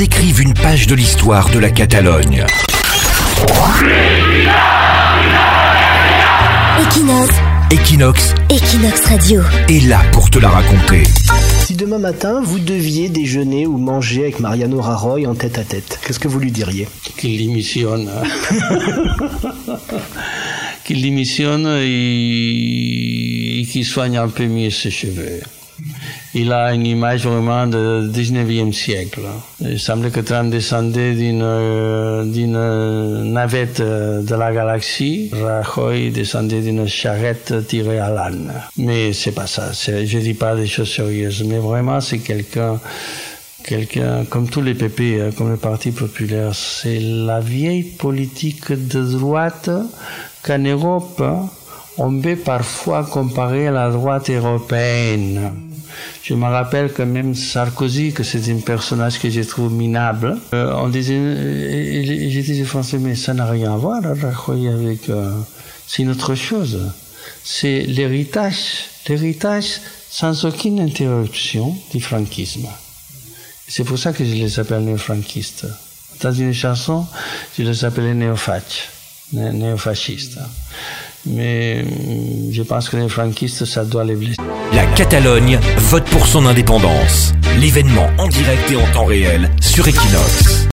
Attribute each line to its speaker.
Speaker 1: ils écrivent une page de l'histoire de la Catalogne.
Speaker 2: Equinox,
Speaker 1: Equinox
Speaker 2: Equinox Radio.
Speaker 1: est là pour te la raconter.
Speaker 3: Si demain matin, vous deviez déjeuner ou manger avec Mariano Raroy en tête à tête, qu'est-ce que vous lui diriez?
Speaker 4: Qu'il démissionne. qu'il démissionne et, et qu'il soigne un peu mieux ses cheveux. Il a une image vraiment du 19e siècle. Il semble que Trump descendait d'une euh, navette de la galaxie. Rajoy descendait d'une charrette tirée à l'âne. Mais c'est pas ça. Je dis pas des choses sérieuses. Mais vraiment, c'est quelqu'un quelqu'un, comme tous les PP, hein, comme le Parti populaire, c'est la vieille politique de droite qu'en Europe, on peut parfois comparer à la droite européenne. Je me rappelle que même Sarkozy, que c'est un personnage que je trouve minable, euh, on disait, euh, et- je disais français, mais ça n'a rien à voir, avec, euh, c'est une autre chose. C'est l'héritage, l'héritage sans aucune interruption du franquisme. C'est pour ça que je les appelle néo-franquistes. Dans une chanson, je les appelais néo-fascistes. Mais hum, je pense que les franquistes, ça doit les blesser.
Speaker 1: La Catalogne vote pour son indépendance. L'événement en direct et en temps réel sur Equinox.